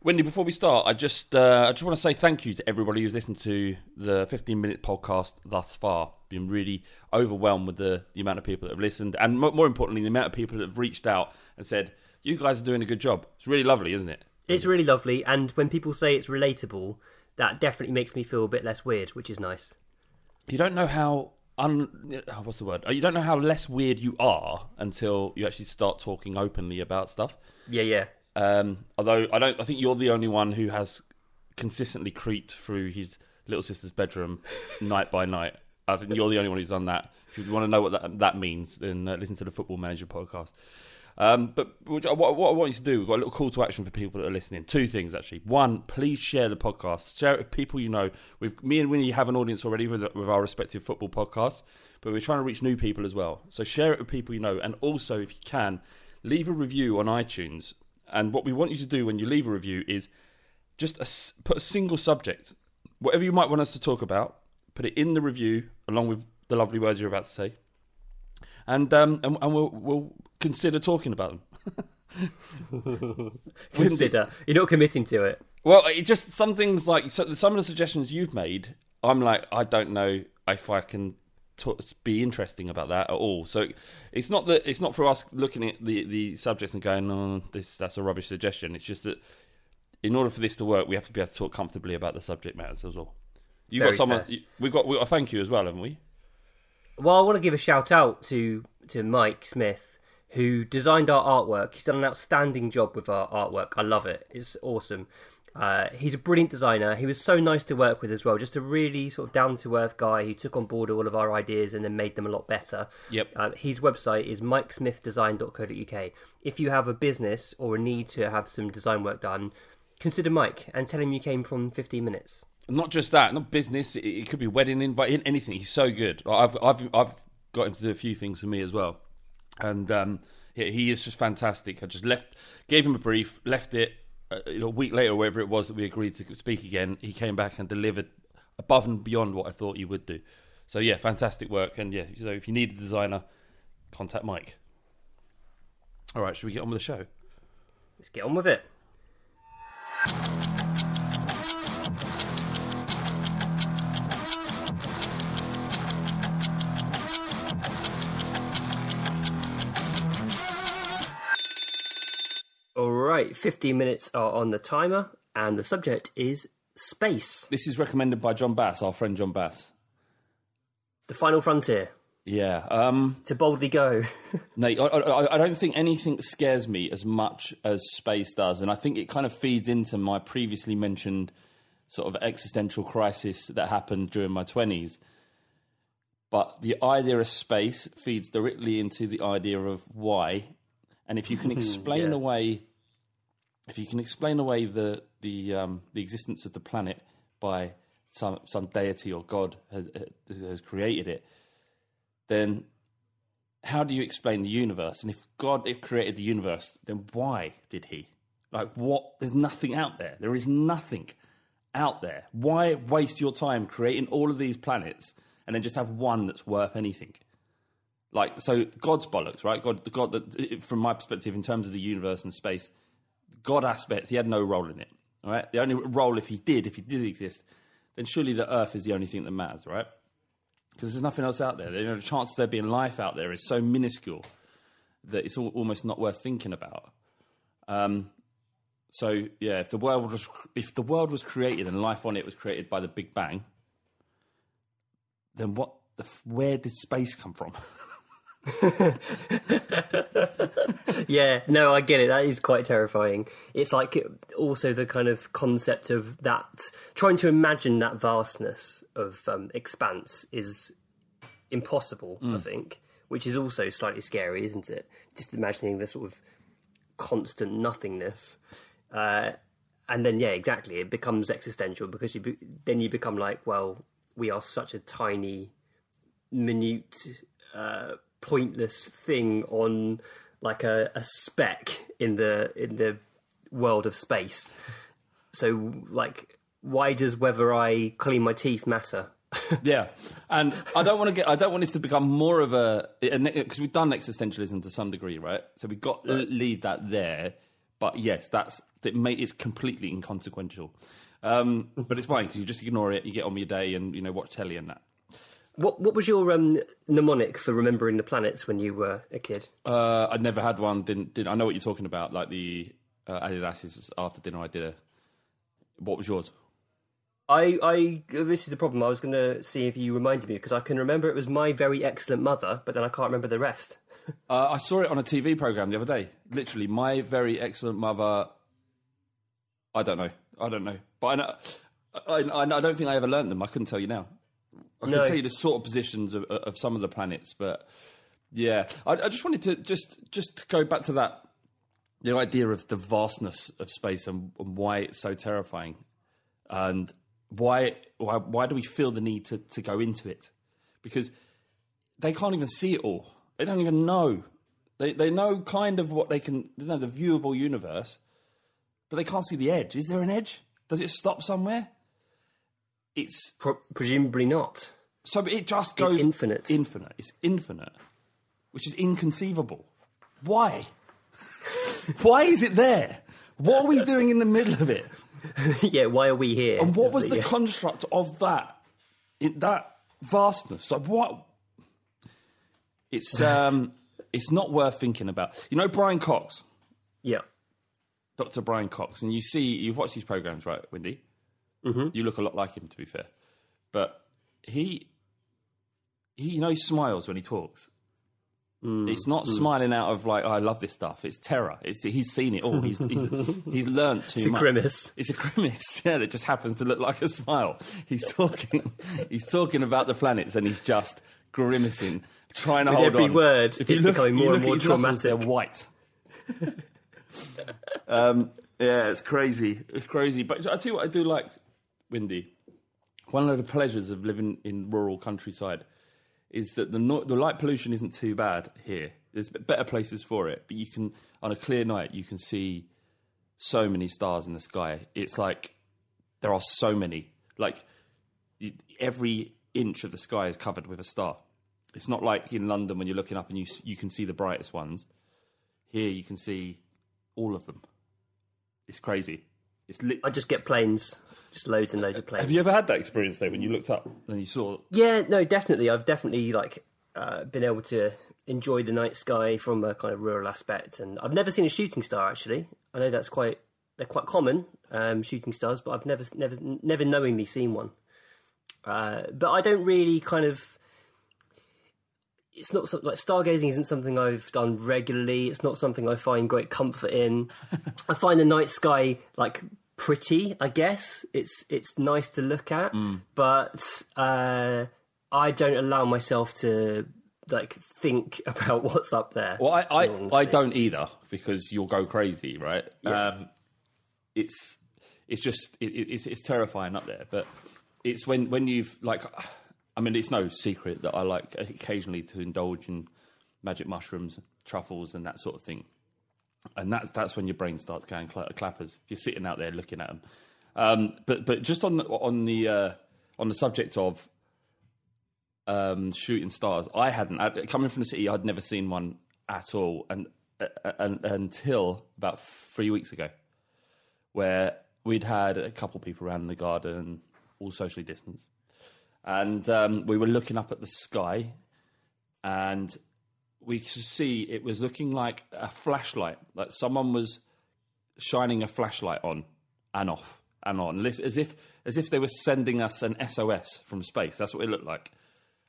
Wendy, before we start, I just uh, I just want to say thank you to everybody who's listened to the 15 minute podcast thus far. Been really overwhelmed with the, the amount of people that have listened, and more, more importantly, the amount of people that have reached out and said, "You guys are doing a good job." It's really lovely, isn't it? It's really lovely, and when people say it's relatable, that definitely makes me feel a bit less weird, which is nice. You don't know how un oh, what's the word? You don't know how less weird you are until you actually start talking openly about stuff. Yeah, yeah. Um, although I don't, I think you're the only one who has consistently creeped through his little sister's bedroom night by night. I think you're the only one who's done that. If you want to know what that, that means, then uh, listen to the Football Manager podcast. Um, but what, what, I want you to do, we've got a little call to action for people that are listening. Two things actually. One, please share the podcast. Share it with people you know. With me and Winnie have an audience already with, with our respective football podcasts, but we're trying to reach new people as well. So share it with people you know, and also if you can, leave a review on iTunes and what we want you to do when you leave a review is just a, put a single subject, whatever you might want us to talk about, put it in the review along with the lovely words you're about to say, and um, and, and we'll we'll consider talking about them. consider. You're not committing to it. Well, it just some things like so, some of the suggestions you've made. I'm like, I don't know if I can be interesting about that at all. So it's not that it's not for us looking at the the subjects and going, "Oh, this that's a rubbish suggestion." It's just that in order for this to work, we have to be able to talk comfortably about the subject matters as well. You got someone. You, we've got. We got a thank you as well, haven't we? Well, I want to give a shout out to to Mike Smith who designed our artwork. He's done an outstanding job with our artwork. I love it. It's awesome. Uh, he's a brilliant designer. He was so nice to work with as well. Just a really sort of down to earth guy who took on board all of our ideas and then made them a lot better. Yep. Uh, his website is mikesmithdesign.co.uk. If you have a business or a need to have some design work done, consider Mike and tell him you came from 15 minutes. Not just that, not business. It, it could be wedding invite, anything. He's so good. I've I've I've got him to do a few things for me as well, and um, he, he is just fantastic. I just left, gave him a brief, left it uh, a week later, whatever it was that we agreed to speak again, he came back and delivered above and beyond what I thought he would do. So yeah, fantastic work. And yeah, so if you need a designer, contact Mike. All right, should we get on with the show? Let's get on with it. Right, 15 minutes are on the timer, and the subject is space. This is recommended by John Bass, our friend John Bass. The final frontier. Yeah. Um, to boldly go. no, I, I, I, don't think anything scares me as much as space does, and I think it kind of feeds into my previously mentioned sort of existential crisis that happened during my twenties. But the idea of space feeds directly into the idea of why, and if you can explain yes. away if you can explain away the the um, the existence of the planet by some some deity or god has has created it, then how do you explain the universe? And if God created the universe, then why did He? Like, what? There's nothing out there. There is nothing out there. Why waste your time creating all of these planets and then just have one that's worth anything? Like, so God's bollocks, right? God, the God that, from my perspective, in terms of the universe and space, God aspect, He had no role in it. All right. The only role, if He did, if He did exist, then surely the Earth is the only thing that matters, right? because there's nothing else out there. The chance of there being life out there is so minuscule that it's almost not worth thinking about. Um, so yeah, if the world was if the world was created and life on it was created by the Big Bang, then what? The, where did space come from? yeah, no, I get it. That is quite terrifying. It's like also the kind of concept of that trying to imagine that vastness of um, expanse is impossible. Mm. I think, which is also slightly scary, isn't it? Just imagining the sort of constant nothingness. Uh, and then, yeah, exactly. It becomes existential because you be- then you become like, well, we are such a tiny, minute. Uh, pointless thing on like a, a speck in the in the world of space. So like why does whether I clean my teeth matter? yeah, and I don't want to get. I don't want this to become more of a because we've done existentialism to some degree, right? So we've got to leave that there. But yes, that's it. May, it's completely inconsequential, um, but it's fine because you just ignore it. You get on with your day and you know watch telly and that. What what was your um, mnemonic for remembering the planets when you were a kid? Uh, I'd never had one. Didn't, didn't I know what you're talking about? Like the uh, Adidas after dinner. I did a. What was yours? I, I this is the problem. I was going to see if you reminded me because I can remember it was my very excellent mother, but then I can't remember the rest. uh, I saw it on a TV program the other day. Literally, my very excellent mother. I don't know. I don't know, but I know. I, I, I don't think I ever learned them. I couldn't tell you now. I can tell you the sort of positions of, of some of the planets, but yeah, I, I, just wanted to just just go back to that the idea of the vastness of space and, and why it's so terrifying, and why why why do we feel the need to to go into it? Because they can't even see it all. They don't even know. They they know kind of what they can. They know the viewable universe, but they can't see the edge. Is there an edge? Does it stop somewhere? It's Pro- presumably not. So it just goes it's infinite. Infinite. It's infinite, which is inconceivable. Why? why is it there? What are we doing in the middle of it? yeah, why are we here? And what was the yeah. construct of that? In that vastness. Like what? It's um, it's not worth thinking about. You know Brian Cox. Yeah. Dr. Brian Cox, and you see, you've watched these programs, right, Windy? Mm-hmm. You look a lot like him, to be fair. But he, he you know, he smiles when he talks. Mm. It's not mm. smiling out of like, oh, I love this stuff. It's terror. It's, he's seen it all. He's he's, he's learnt too it's much. a grimace. It's a grimace. Yeah, that just happens to look like a smile. He's talking. he's talking about the planets, and he's just grimacing, trying to With hold every on. word, if it's look, becoming more and more traumatic. They're white. um, yeah, it's crazy. It's crazy. But I tell you what, I do like Windy, one of the pleasures of living in rural countryside is that the no- the light pollution isn't too bad here. There's better places for it, but you can on a clear night you can see so many stars in the sky. It's like there are so many. Like every inch of the sky is covered with a star. It's not like in London when you're looking up and you you can see the brightest ones. Here you can see all of them. It's crazy. It's li- I just get planes just loads and loads of planes. Have you ever had that experience though when you looked up and you saw? Yeah, no, definitely. I've definitely like uh, been able to enjoy the night sky from a kind of rural aspect, and I've never seen a shooting star actually. I know that's quite they're quite common um, shooting stars, but I've never never never knowingly seen one. Uh, but I don't really kind of. It's not like stargazing isn't something I've done regularly. It's not something I find great comfort in. I find the night sky like pretty, I guess. It's it's nice to look at, mm. but uh, I don't allow myself to like think about what's up there. Well, I I, I don't either because you'll go crazy, right? Yeah. Um, it's it's just it, it's it's terrifying up there, but it's when when you've like, I mean, it's no secret that I like occasionally to indulge in magic mushrooms, truffles, and that sort of thing. And that's that's when your brain starts going cla- clappers. If you're sitting out there looking at them. Um, but but just on the, on the uh, on the subject of um, shooting stars, I hadn't I, coming from the city. I'd never seen one at all, and, uh, and until about three weeks ago, where we'd had a couple people around in the garden, all socially distanced, and um, we were looking up at the sky, and we could see it was looking like a flashlight, like someone was shining a flashlight on and off and on, as if as if they were sending us an SOS from space. That's what it looked like.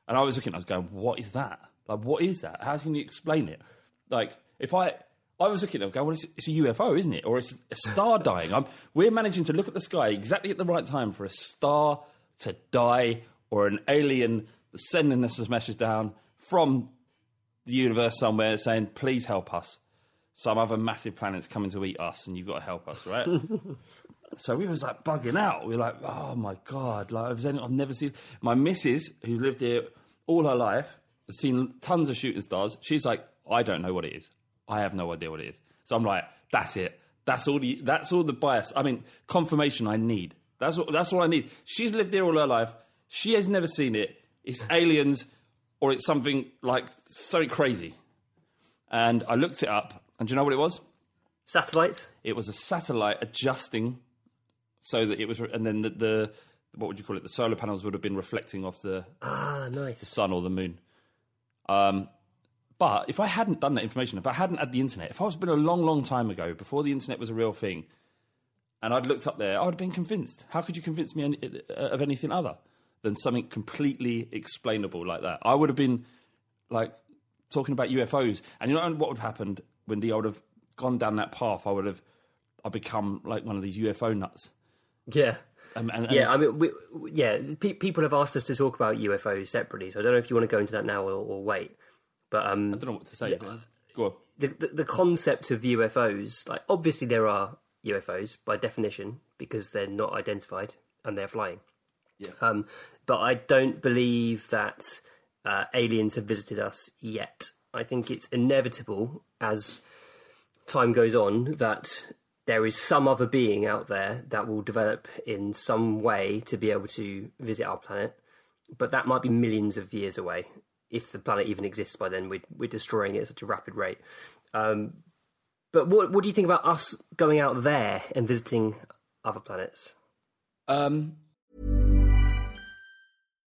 And I was looking, I was going, "What is that? Like, what is that? How can you explain it? Like, if I I was looking at it, going, well, it's, it's, a UFO, isn't it? Or it's a star dying. I'm, we're managing to look at the sky exactly at the right time for a star to die or an alien sending us a message down from the universe somewhere saying, please help us. Some other massive planet's coming to eat us and you've got to help us, right? so we was like bugging out. We were like, oh my God, like I've never seen my missus, who's lived here all her life, has seen tons of shooting stars. She's like, I don't know what it is. I have no idea what it is. So I'm like, that's it. That's all the that's all the bias. I mean, confirmation I need. That's what that's all I need. She's lived here all her life. She has never seen it. It's aliens or it's something like so crazy. And I looked it up, and do you know what it was? Satellites. It was a satellite adjusting so that it was, and then the, the what would you call it? The solar panels would have been reflecting off the ah nice the sun or the moon. Um, but if I hadn't done that information, if I hadn't had the internet, if I was been a long, long time ago before the internet was a real thing, and I'd looked up there, I would have been convinced. How could you convince me of anything other than something completely explainable like that? I would have been like talking about UFOs, and you know what would have happened when the I would have gone down that path. I would have I become like one of these UFO nuts. Yeah. Um, and, and yeah, I mean, we, yeah. Pe- people have asked us to talk about UFOs separately, so I don't know if you want to go into that now or, or wait. But um, I don't know what to say. Yeah, go on. The, the, the concept of UFOs, like obviously there are UFOs by definition because they're not identified and they're flying. Yeah. Um, but I don't believe that uh, aliens have visited us yet. I think it's inevitable as time goes on that there is some other being out there that will develop in some way to be able to visit our planet, but that might be millions of years away. If the planet even exists by then, we're, we're destroying it at such a rapid rate. Um, but what what do you think about us going out there and visiting other planets? Um,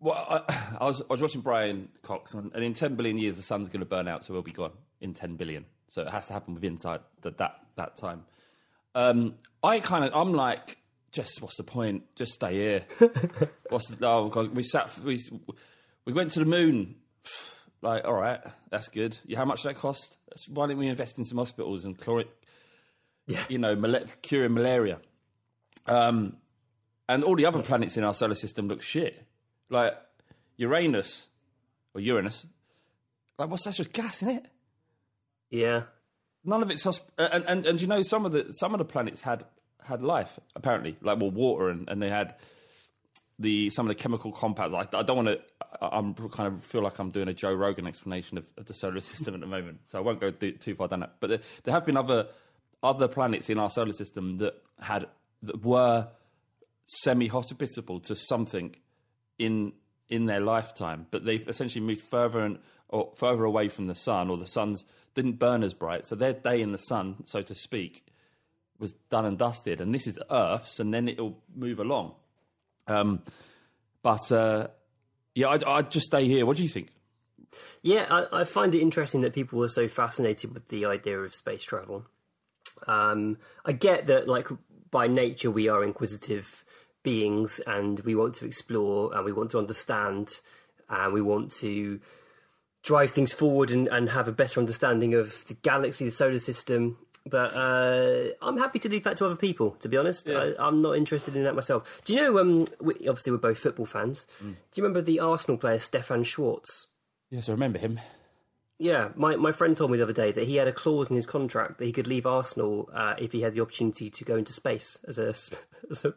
Well, I, I, was I was watching Brian Cox, and in ten billion years, the sun's going to burn out, so we'll be gone in ten billion. So it has to happen within inside that that that time. Um, I kind of I'm like, just what's the point? Just stay here. what's the, oh God, we sat we we went to the moon. Like, all right, that's good. Yeah, how much did that cost? Why didn't we invest in some hospitals and chloric? Yeah, you know, mal- curing malaria. Um, and all the other planets in our solar system look shit. Like Uranus or Uranus, like what's that? Just gas in it. Yeah. None of it's hosp- and, and and you know some of the some of the planets had had life apparently, like well water and, and they had the some of the chemical compounds. Like I don't want to. I'm kind of feel like I'm doing a Joe Rogan explanation of, of the solar system at the moment, so I won't go too, too far down that. But there, there have been other other planets in our solar system that had that were semi-hospitable to something in in their lifetime, but they've essentially moved further and or further away from the sun, or the sun's didn't burn as bright, so their day in the sun, so to speak, was done and dusted. And this is the Earth's, and then it'll move along. Um, but uh, yeah, I'd, I'd, just stay here. What do you think? Yeah, I, I, find it interesting that people are so fascinated with the idea of space travel. Um, I get that, like by nature, we are inquisitive beings and we want to explore and we want to understand and we want to drive things forward and, and have a better understanding of the galaxy, the solar system. But uh, I'm happy to leave that to other people. To be honest, I, I'm not interested in that myself. Do you know? Um, we, obviously, we're both football fans. Do you remember the Arsenal player Stefan Schwarz? Yes, I remember him. Yeah, my, my friend told me the other day that he had a clause in his contract that he could leave Arsenal uh, if he had the opportunity to go into space as a, as a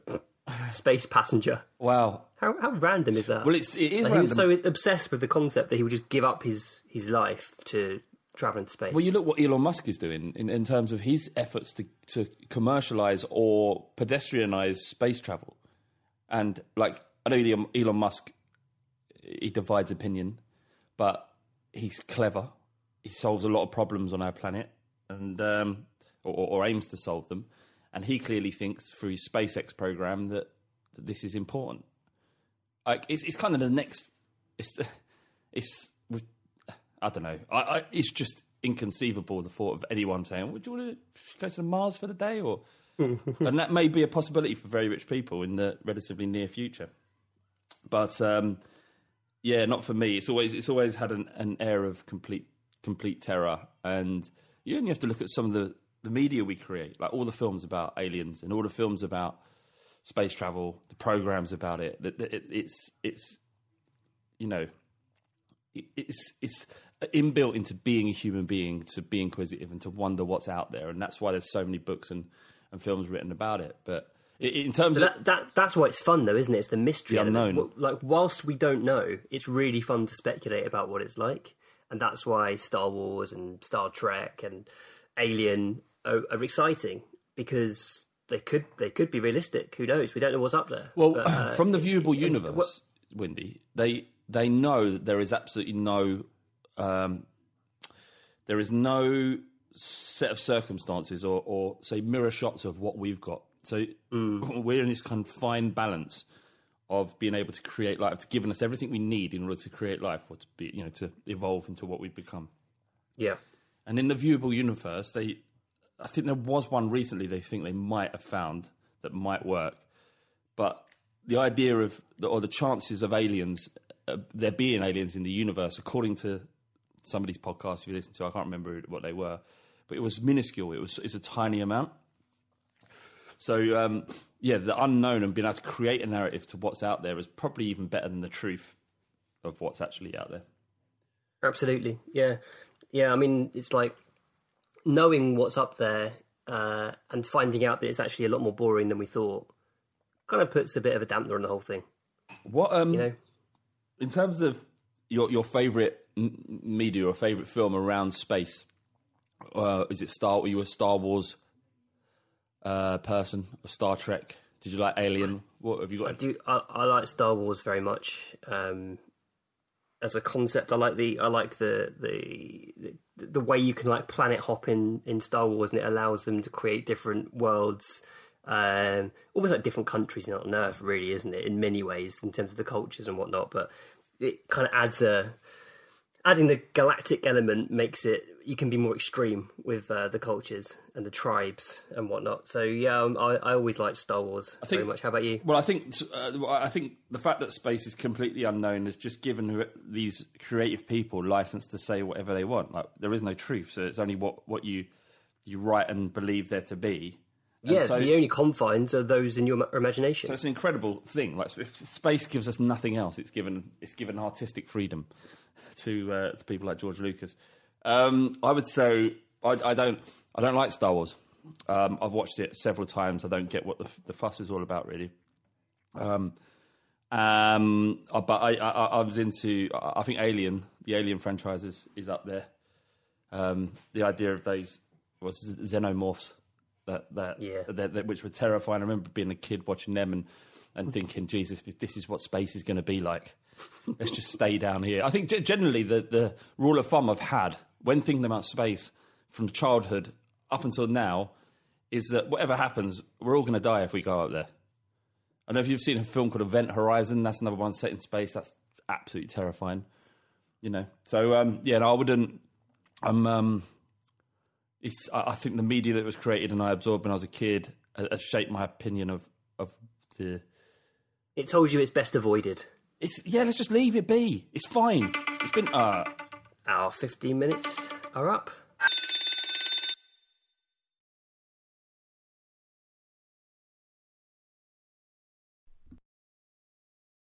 space passenger. Wow. How, how random is that? Well, it's it is Like, he was so obsessed with the concept that he would just give up his, his life to travel into space. Well, you look what Elon Musk is doing in, in terms of his efforts to, to commercialize or pedestrianize space travel. And, like, I know Elon, Elon Musk, he divides opinion, but he's clever. He solves a lot of problems on our planet and um, or, or aims to solve them. And he clearly thinks through his SpaceX program that, that this is important. Like, it's, it's kind of the next. It's, the- it's I don't know. I, I, it's just inconceivable the thought of anyone saying, "Would you want to go to Mars for the day?" Or and that may be a possibility for very rich people in the relatively near future. But um, yeah, not for me. It's always it's always had an, an air of complete complete terror, and you only have to look at some of the the media we create, like all the films about aliens and all the films about space travel, the programs about it. That it, it's it's you know it's it's inbuilt into being a human being to be inquisitive and to wonder what's out there, and that's why there's so many books and, and films written about it. But in terms But of that, that that's why it's fun, though, isn't it? It's the mystery, The unknown. Like, whilst we don't know, it's really fun to speculate about what it's like, and that's why Star Wars and Star Trek and Alien are, are exciting because they could they could be realistic. Who knows? We don't know what's up there. well, But, uh, from the viewable universe, well- Windy, they they know that there is absolutely no um, there is no set of circumstances or, or say mirror shots of what we've got. So we're in this kind of fine balance of being able to create life. It's given us everything we need in order to create life, or to be, you know, to evolve into what we've become. yeah. And in the viewable universe, they, I think there was one recently. They think they might have found that might work, but the idea of the, or the chances of aliens, uh, there being aliens in the universe, according to somebody's podcast you listened to, I can't remember what they were, but it was minuscule. It was it's a tiny amount. So um, yeah, the unknown and being able to create a narrative to what's out there is probably even better than the truth of what's actually out there. Absolutely, yeah, yeah. I mean, it's like knowing what's up there uh, and finding out that it's actually a lot more boring than we thought. Kind of puts a bit of a dampener on the whole thing, What um, you know. in terms of your your favorite media or favorite film around space, uh, is it Star? Were you a Star Wars uh, person? Or Star Trek? Did you like Alien? What have you got? I do I, I like Star Wars very much um, as a concept. I like the I like the the the, the way you can like planet hop in in Star Wars, and it allows them to create different worlds, um, almost like different countries on Earth, really, isn't it? In many ways, in terms of the cultures and whatnot, but it kind of adds a adding the galactic element makes it you can be more extreme with uh, the cultures and the tribes and whatnot. So yeah, um, I, I always liked Star Wars very much. How about you? Well, I think uh, I think the fact that space is completely unknown has just given these creative people license to say whatever they want. Like there is no truth, so it's only what what you you write and believe there to be. And Yeah, so, the only confines are those in your imagination. So it's an incredible thing. Like sp- space gives us nothing else. It's given it's given artistic freedom to uh, to people like George Lucas. Um, I would say I, I don't I don't like Star Wars. Um, I've watched it several times. I don't get what the, the fuss is all about really. Um, um, uh, but I, I, I was into. I I think Alien, the Alien franchise is, is up there. Um, the idea of those was xenomorphs that that, Yeah. that, that which were terrifying. I remember being a kid watching them and and thinking, Jesus, this is what space is going to be like. Let's just stay down here. I think generally the the rule of thumb I've had when thinking about space from childhood up until now is that whatever happens, we're all going to die if we go out there. I know if you've seen a film called Event Horizon. That's another one set in space. That's absolutely terrifying. You know. So um, yeah, no, I wouldn't. I'm. Um, it's. I think the media that was created and I absorbed when I was a kid ha- has shaped my opinion of of the. it told you it's best avoided. It's yeah. Let's just leave it be. It's fine. It's been uh Our 15 minutes are up.